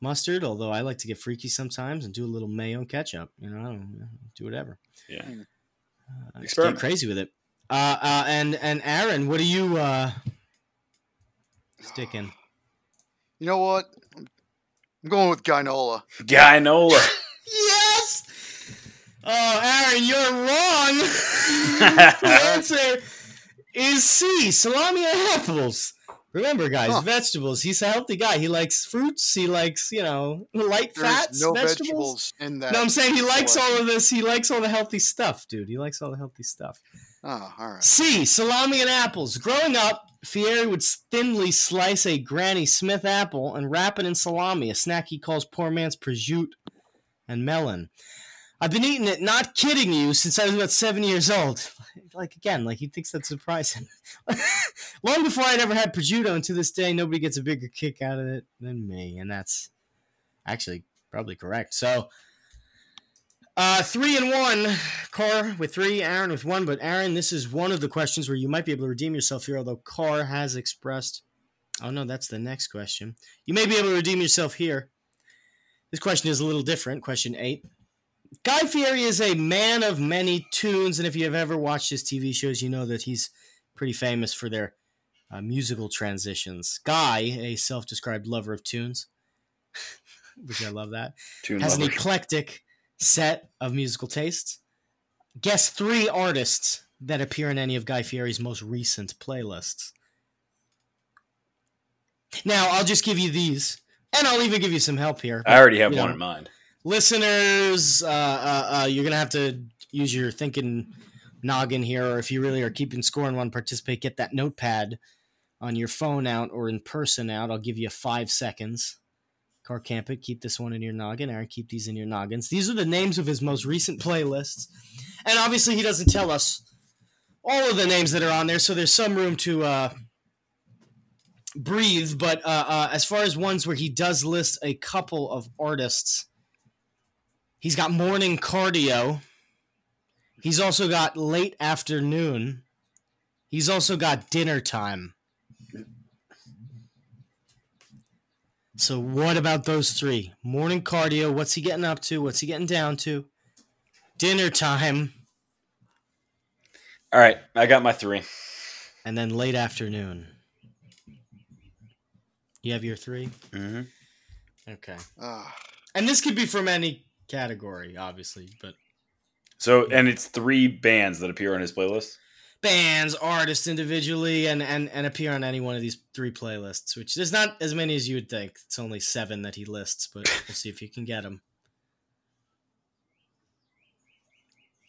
mustard. Although I like to get freaky sometimes and do a little mayo and ketchup. You know, I don't- do whatever. Yeah. Uh, just get Experiment. crazy with it. Uh, uh, and and Aaron, what are you uh, sticking? You know what? I'm going with Gynola. Gynola. Yes. Oh, Aaron, you're wrong. the answer is C. Salami and apples. Remember, guys, Huh. vegetables. He's a healthy guy. He likes fruits. He likes, you know, light There's fats, no vegetables. vegetables in that. No, I'm saying he likes selection. all of this. He likes all the healthy stuff, dude. He likes all the healthy stuff. Oh, all right. C. Salami and apples. Growing up, Fieri would thinly slice a Granny Smith apple and wrap it in salami, a snack he calls poor man's prosciutto and melon. I've been eating it, not kidding you, since I was about seven years old. Like again, like he thinks that's surprising. Long before I'd ever had prosciutto, and to this day, nobody gets a bigger kick out of it than me, and that's actually probably correct. So, uh, three and one, Carr with three, Aaron with one. But Aaron, this is one of the questions where you might be able to redeem yourself here, although Carr has expressed. Oh no, that's the next question. You may be able to redeem yourself here. This question is a little different. Question eight. Guy Fieri is a man of many tunes, and if you have ever watched his TV shows, you know that he's pretty famous for their uh, musical transitions. Guy, a self-described lover of tunes, which I love that Tune has an eclectic set of musical tastes. Guess three artists that appear in any of Guy Fieri's most recent playlists. Now, I'll just give you these, and I'll even give you some help here. I already have one know, in mind. Listeners, uh, uh, uh, you're going to have to use your thinking noggin here, or if you really are keeping score and want to participate, get that notepad on your phone out or in person out. I'll give you five seconds. Car Camp it. Keep this one in your noggin. Aaron, keep these in your noggins. These are the names of his most recent playlists. And obviously, he doesn't tell us all of the names that are on there, so there's some room to uh, breathe. But uh, uh, as far as ones where he does list a couple of artists, he's got Morning Cardio. He's also got Late Afternoon. He's also got Dinner Time. So what about those three? Morning cardio. What's he getting up to? What's he getting down to? Dinner time, All right, I got my three. and then late afternoon. You have your 3 Mm-hmm. Okay. Ah, And this could be from any category, obviously, but So, and it's three bands that appear on his playlist. Bands, artists individually, and, and and appear on any one of these three playlists. Which there's not as many as you would think. It's only seven that he lists, but we'll see if you can get them.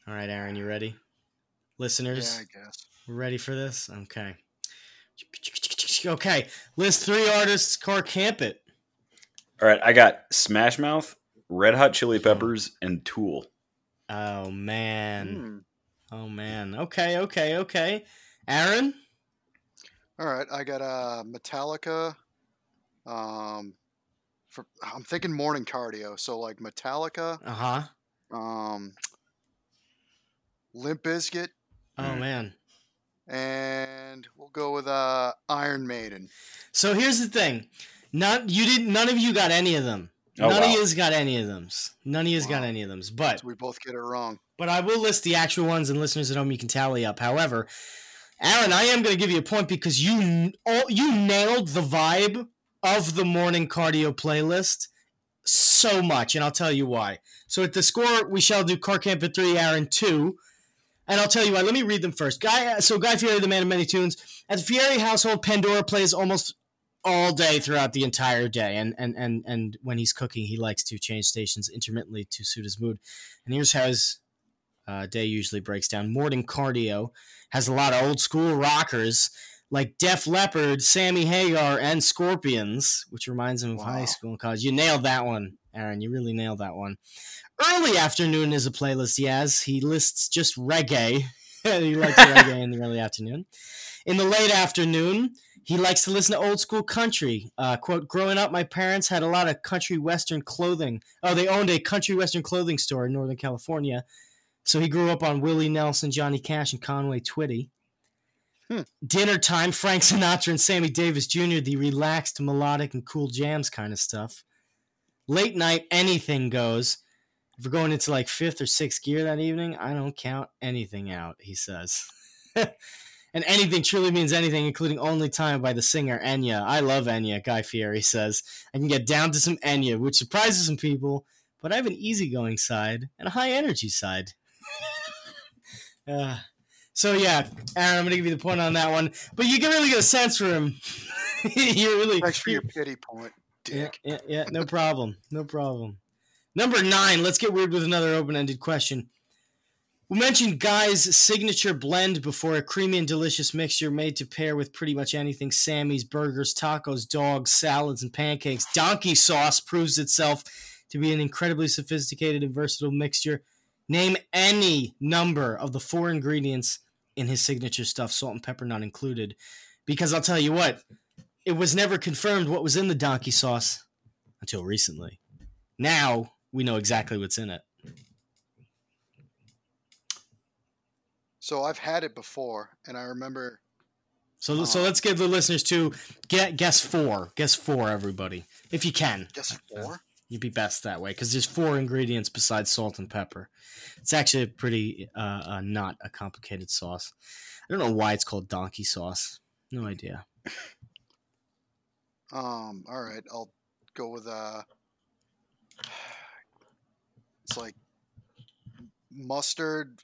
All right, Aaron, you ready? Listeners, yeah, I guess. we're ready for this. Okay. Okay, list three artists. Car camp it. All right, I got Smash Mouth, Red Hot Chili Peppers, and Tool. Oh man. Hmm. Oh man. Okay. Okay. Okay. Aaron. All right, I got uh, Metallica. Um, for I'm thinking morning cardio, so like Metallica, Uh huh. um, Limp Bizkit, Oh Mm. man. and we'll go with uh, Iron Maiden. So here's the thing. Not you didn't. None of you got any of them. Oh, none of wow. you got any of them. None of you has got any of them. But So we both get it wrong. but I will list the actual ones, and listeners at home you can tally up. However, Aaron, I am going to give you a point because you all you nailed the vibe of the morning cardio playlist so much, and I'll tell you why. So at the score, we shall do Car Camp at three, Aaron two. And I'll tell you why. Let me read them first. Guy, so Guy Fieri, the man of many tunes. At the Fieri household, Pandora plays almost all day throughout the entire day. And and and and when he's cooking, he likes to change stations intermittently to suit his mood. And here's how his uh, day usually breaks down. Morning cardio has a lot of old school rockers like Def Leppard, Sammy Hagar, and Scorpions, which reminds him of high school and college. You nailed that one, Aaron. You really nailed that one. Early afternoon is a playlist he has. He lists just reggae. he likes reggae in the early afternoon. In the late afternoon, he likes to listen to old school country. Uh, quote, growing up, my parents had a lot of country western clothing. Oh, they owned a country western clothing store in Northern California. So he grew up on Willie Nelson, Johnny Cash, and Conway Twitty. Hmm. Dinner time, Frank Sinatra and Sammy Davis Jr., the relaxed, melodic, and cool jams kind of stuff. Late night, anything goes. If we're going into like fifth or sixth gear that evening, I don't count anything out, he says. and anything truly means anything, including Only Time by the singer Enya. I love Enya, Guy Fieri says. I can get down to some Enya, which surprises some people, but I have an easygoing side and a high energy side. uh, so, yeah, Aaron, I'm going to give you the point on that one. But you can really get a sense for him. you really. Thanks for you- your pity point, Yeah, dick. yeah, yeah, no problem. No problem. Number nine, let's get weird with another open ended question. We mentioned Guy's signature blend before a creamy and delicious mixture made to pair with pretty much anything Sammy's, burgers, tacos, dogs, salads, and pancakes. Donkey sauce proves itself to be an incredibly sophisticated and versatile mixture. Name any number of the four ingredients in his signature stuff, salt and pepper not included. Because I'll tell you what, it was never confirmed what was in the donkey sauce until recently. Now we know exactly what's in it. So I've had it before, and I remember. So, so Oh. let's give the listeners to get guess four. Guess four, everybody, if you can. Guess four. You'd be best that way because there's four ingredients besides salt and pepper. It's actually a pretty uh, uh, not a complicated sauce. I don't know why it's called donkey sauce. No idea. Um. All right, I'll go with uh. It's like mustard,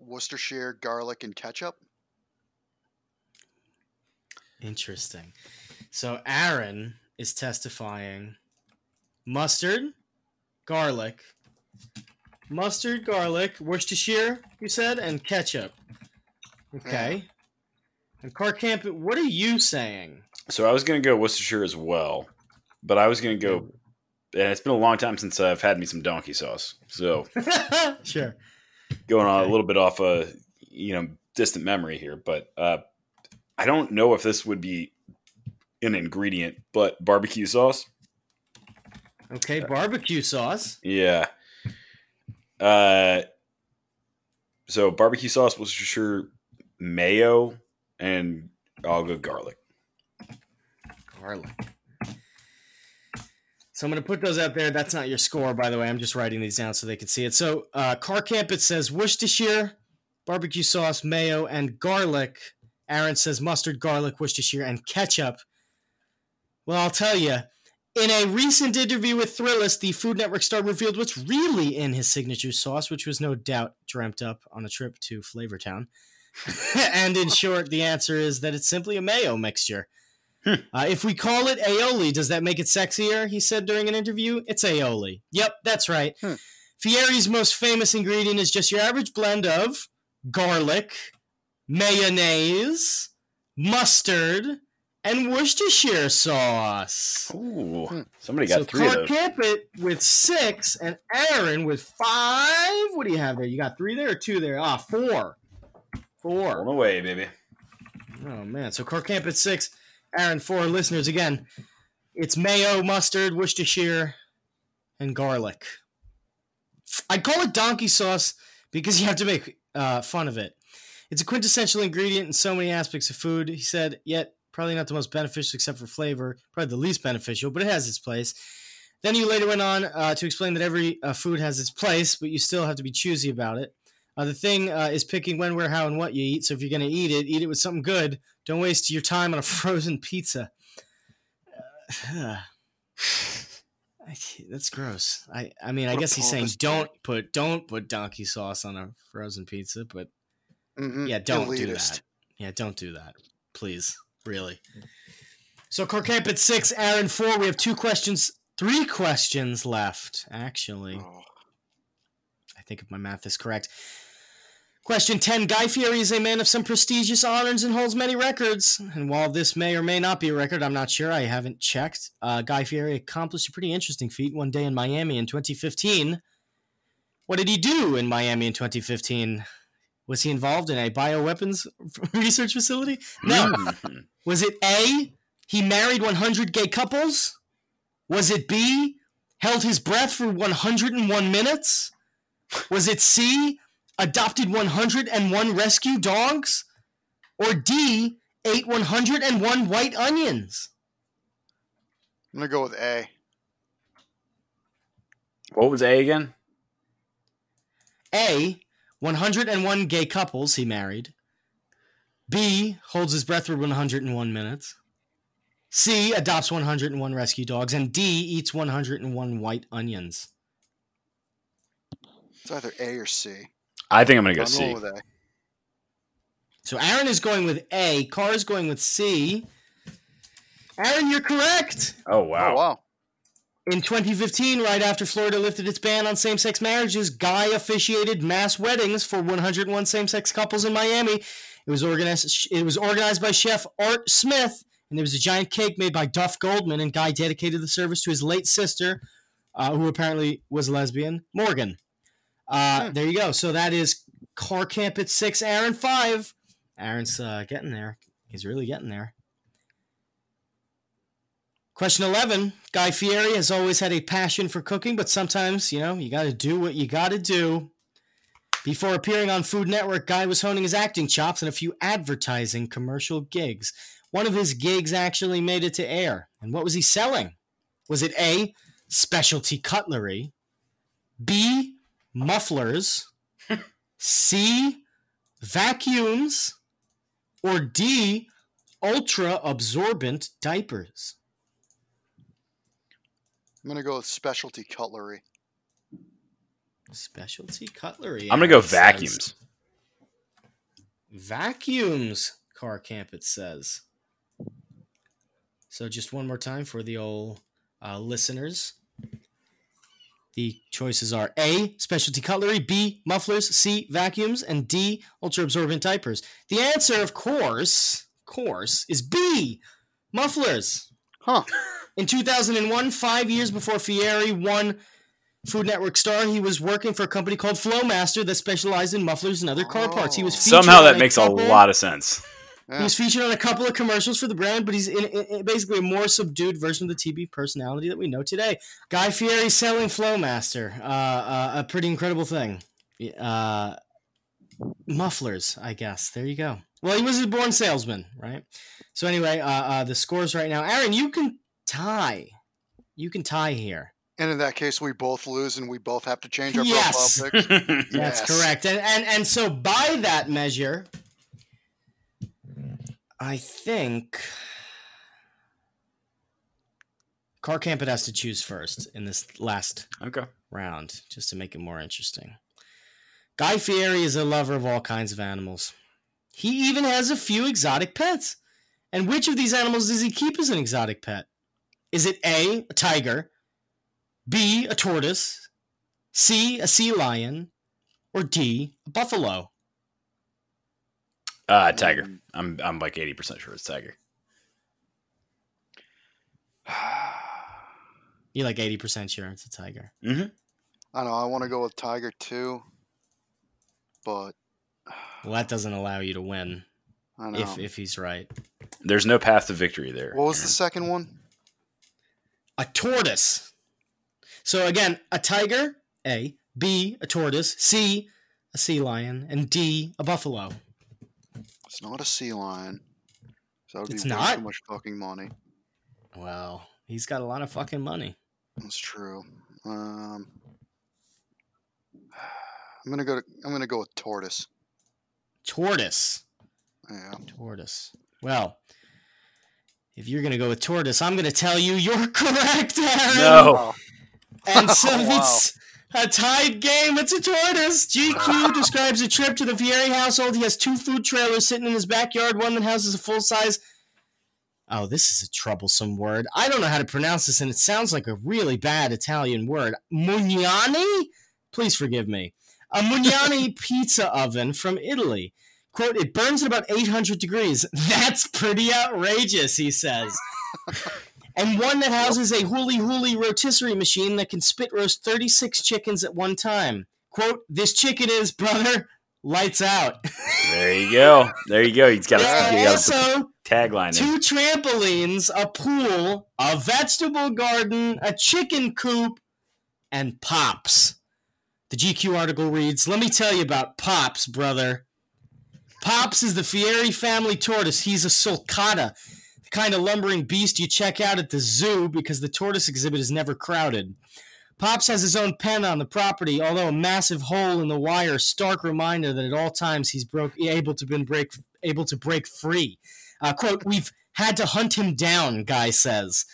Worcestershire, garlic, and ketchup. Interesting. So Aaron is testifying mustard, garlic, mustard, garlic, Worcestershire, you said, and ketchup. Okay. And Carcamp, what are you saying? So I was going to go Worcestershire as well, but I was going to go. And it's been a long time since I've had me some donkey sauce. So sure. Going on a little bit off a you know distant memory here, but uh, I don't know if this would be an ingredient, but barbecue sauce. Okay, barbecue sauce. Yeah. Uh, so barbecue sauce was for sure mayo, and I'll go garlic. Garlic. So I'm going to put those out there. That's not your score, by the way. I'm just writing these down so they can see it. So, uh, car camp, it says Worcestershire, barbecue sauce, mayo, and garlic. Aaron says mustard, garlic, Worcestershire, and ketchup. Well, I'll tell you. In a recent interview with Thrillist, the Food Network star revealed what's really in his signature sauce, which was no doubt dreamt up on a trip to Flavortown. and in short, the answer is that it's simply a mayo mixture. Uh, if we call it aioli, does that make it sexier? He said during an interview. It's aioli. Yep, that's right. Hmm. Fieri's most famous ingredient is just your average blend of garlic, mayonnaise, mustard, and Worcestershire sauce. Ooh, Hmm. somebody got so three of Clark those. Campit with six and Aaron with five. What do you have there? You got three there or two there? Ah, four. Four. On away, baby. Oh man, so Clark Camp at six, Aaron four. Listeners again, it's mayo, mustard, Worcestershire, and garlic. I'd call it donkey sauce because you have to make uh, fun of it. It's a quintessential ingredient in so many aspects of food. He said, yet probably not the most beneficial except for flavor, probably the least beneficial, but it has its place. Then he later went on uh, to explain that every uh, food has its place, but you still have to be choosy about it. Uh, the thing uh, is picking when, where, how, and what you eat. So if you're going to eat it, eat it with something good. Don't waste your time on a frozen pizza. Uh, I- that's gross. I, I mean, I What a guess he's saying don't put don't put donkey sauce on a frozen pizza, but Mhm. yeah, don't do that. Yeah, don't do that, please. Really. So Corcamp at six, Aaron four. We have two questions, three questions left. Actually, Oh, I think if my math is correct. Question 10 Guy Fieri is a man of some prestigious honors and holds many records. And while this may or may not be a record, I'm not sure. I haven't checked. Uh, Guy Fieri accomplished a pretty interesting feat one day in Miami in 2015. What did he do in Miami in 2015? Was he involved in a bioweapons research facility? No. Mm. Was it A, he married 100 gay couples? Was it B, held his breath for 101 minutes? Was it C, adopted 101 rescue dogs? Or D, ate 101 white onions? I'm gonna go with A. What was A again? A, 101 gay couples he married. B, holds his breath for 101 minutes. C, adopts 101 rescue dogs. And D, eats 101 white onions. It's either A or C. I think I'm gonna go I'm C. going. So Aaron is going with A. Car is going with C. Aaron, you're correct. Oh wow. Oh wow. In 2015, right after Florida lifted its ban on same sex marriages, Guy officiated mass weddings for 101 same sex couples in Miami. It was organized. It was organized by chef Art Smith, and there was a giant cake made by Duff Goldman. And Guy dedicated the service to his late sister, uh, who apparently was a lesbian, Morgan. Uh, Hmm. There you go. So that is car camp at six. Aaron five. Aaron's uh, getting there. He's really getting there. Question 11. Guy Fieri has always had a passion for cooking, but sometimes, you know, you got to do what you got to do. Before appearing on Food Network, Guy was honing his acting chops in a few advertising commercial gigs. One of his gigs actually made it to air. And what was he selling? Was it A, specialty cutlery, B, mufflers, C, vacuums, or D, ultra absorbent diapers? I'm gonna go with specialty cutlery. Specialty cutlery. I'm gonna go it says. vacuums. Vacuums, car camp, it says. So just one more time for the old uh, listeners. The choices are A, specialty cutlery, B, mufflers, C, vacuums, and D, ultra absorbent diapers. The answer, of course, of course, is B, mufflers. Huh. In 2001, five years before Fieri won Food Network star, he was working for a company called Flowmaster that specialized in mufflers and other car parts. He was Oh. Somehow that makes a lot of sense. He Yeah. was featured on a couple of commercials for the brand, but he's in, in, in basically a more subdued version of the TV personality that we know today. Guy Fieri selling Flowmaster, uh, uh, a pretty incredible thing. Uh, mufflers, I guess. There you go. Well, he was a born salesman, right? So anyway, uh, uh, the scores right now. Aaron, you can tie. You can tie here. And in that case, we both lose, and we both have to change our Yes. profile pics. That's Yes. correct. And, and and so by that measure, I think Car Camp it has to choose first in this last okay. round, just to make it more interesting. Guy Fieri is a lover of all kinds of animals. He even has a few exotic pets. And which of these animals does he keep as an exotic pet? Is it A, a tiger, B, a tortoise, C, a sea lion, or D, a buffalo? Uh, tiger. Um, I'm I'm like eighty percent sure it's tiger. You're like 80% sure it's a tiger. hmm I know. I want to go with tiger too, but Well, that doesn't allow you to win I know. if, if he's right. There's no path to victory there. what was the second one? a tortoise. So again, a tiger, A, B, a tortoise, C, a sea lion, and D, a buffalo. It's not a sea lion. So that would It's be not? too much fucking money. Well, he's got a lot of fucking money. That's true. Um, I'm gonna go. To, I'm gonna go with tortoise. Tortoise. Yeah. Tortoise. Well, if you're gonna go with tortoise, I'm gonna tell you you're correct, Aaron. No. And so Wow. it's a tied game. It's a tortoise. GQ describes a trip to the Fieri household. He has two food trailers sitting in his backyard, one that houses a full size. Oh, this is a troublesome word. I don't know how to pronounce this, and it sounds like a really bad Italian word. Mugnaini? Please forgive me. A Mugnaini pizza oven from Italy. Quote, it burns at about 800 degrees. That's pretty outrageous, he says and one that houses a huli huli rotisserie machine that can spit roast 36 chickens at one time. Quote, this chicken is, brother, lights out. There you go. There you go. He's got a, are you got a also tagline. in. two trampolines, a pool, a vegetable garden, a chicken coop, and Pops. The GQ article reads, Let me tell you about Pops, brother. Pops is the Fieri family tortoise. He's a sulcata, kind of lumbering beast you check out at the zoo because the tortoise exhibit is never crowded. Pops has his own pen on the property, although a massive hole in the wire, stark reminder that at all times he's broke, able to been break able to break free. Uh, quote, we've had to hunt him down, Guy says.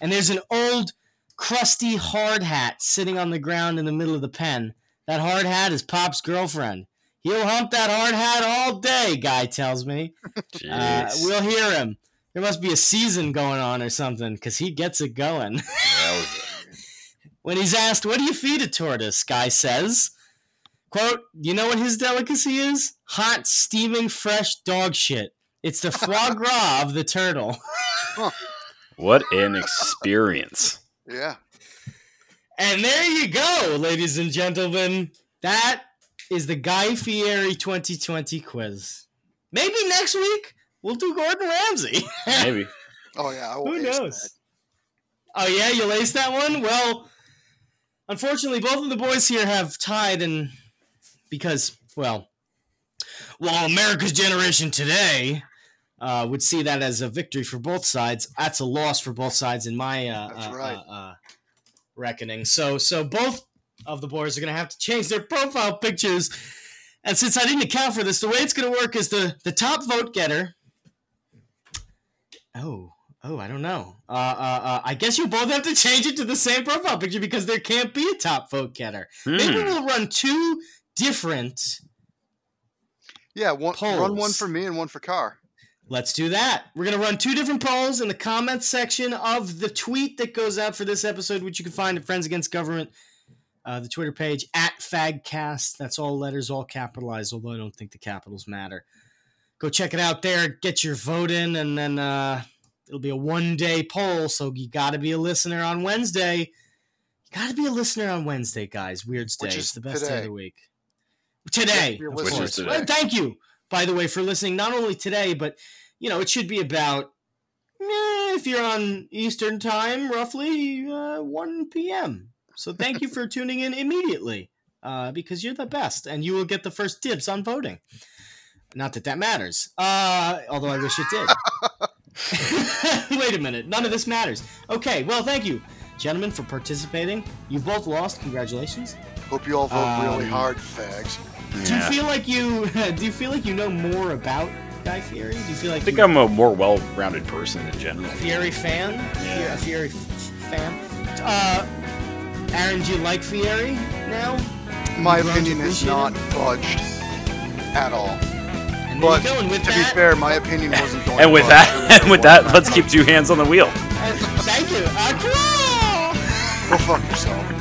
And there's an old, crusty hard hat sitting on the ground in the middle of the pen. That hard hat is Pop's girlfriend. He'll hump that hard hat all day, Guy tells me. Uh, we'll hear him. There must be a season going on or something, because he gets it going. That was- when he's asked, "What do you feed a tortoise?" Guy says, "Quote: You know what his delicacy is? Hot, steaming, fresh dog shit. It's the foie gras of the turtle." what an experience. Yeah. And there you go, ladies and gentlemen. That is the Guy Fieri 2020 quiz. Maybe next week we'll do Gordon Ramsay. Maybe. Oh yeah. I will Who knows? that. Oh yeah, you'll ace that one. Well, unfortunately, both of the boys here have tied, and because well, while America's generation today uh, would see that as a victory for both sides, that's a loss for both sides in my uh, That's uh, right. uh, uh, reckoning. So, so both of the boys are gonna have to change their profile pictures. And since I didn't account for this, the way it's gonna work is the the top vote getter. Oh, oh, I don't know. Uh, uh, uh, I guess you both have to change it to the same profile picture because there can't be a top vote getter. Maybe Hmm. we'll run two different. Yeah. One, run one for me and one for Car. Let's do that. We're gonna run two different polls in the comments section of the tweet that goes out for this episode, which you can find at Friends Against Government, uh, the Twitter page at Fagcast. That's all letters, all capitalized. Although I don't think the capitals matter. Go check it out there. Get your vote in, and then uh, it'll be a one-day poll. So you got to be a listener on Wednesday. You got to be a listener on Wednesday, guys. Weird day. It's is the best day of today. the week. Today, of course. today. Well, thank you, by the way, for listening. Not only today, but you know, it should be about eh, if you're on Eastern time, roughly uh, 1 p.m. So thank you for tuning in immediately uh, because you're the best, and you will get the first dibs on voting. Not that that matters, uh, although I wish it did. Wait a minute, none of this matters. Okay, well, thank you, gentlemen, for participating. You both lost. Congratulations. Hope you all vote really Um, hard, fags. Do you feel like you do you feel like you know more about Guy Fieri? Do you feel like I think you- I'm a more well-rounded person in general. Fieri fan? Yeah. A Fieri f- fan? Uh, Aaron, do you like Fieri now? My opinion is not budged at all. And but to that, be fair, my opinion wasn't going. and with that, and with that, let's keep two hands on the wheel. Thank you. Uh, Go fuck yourself.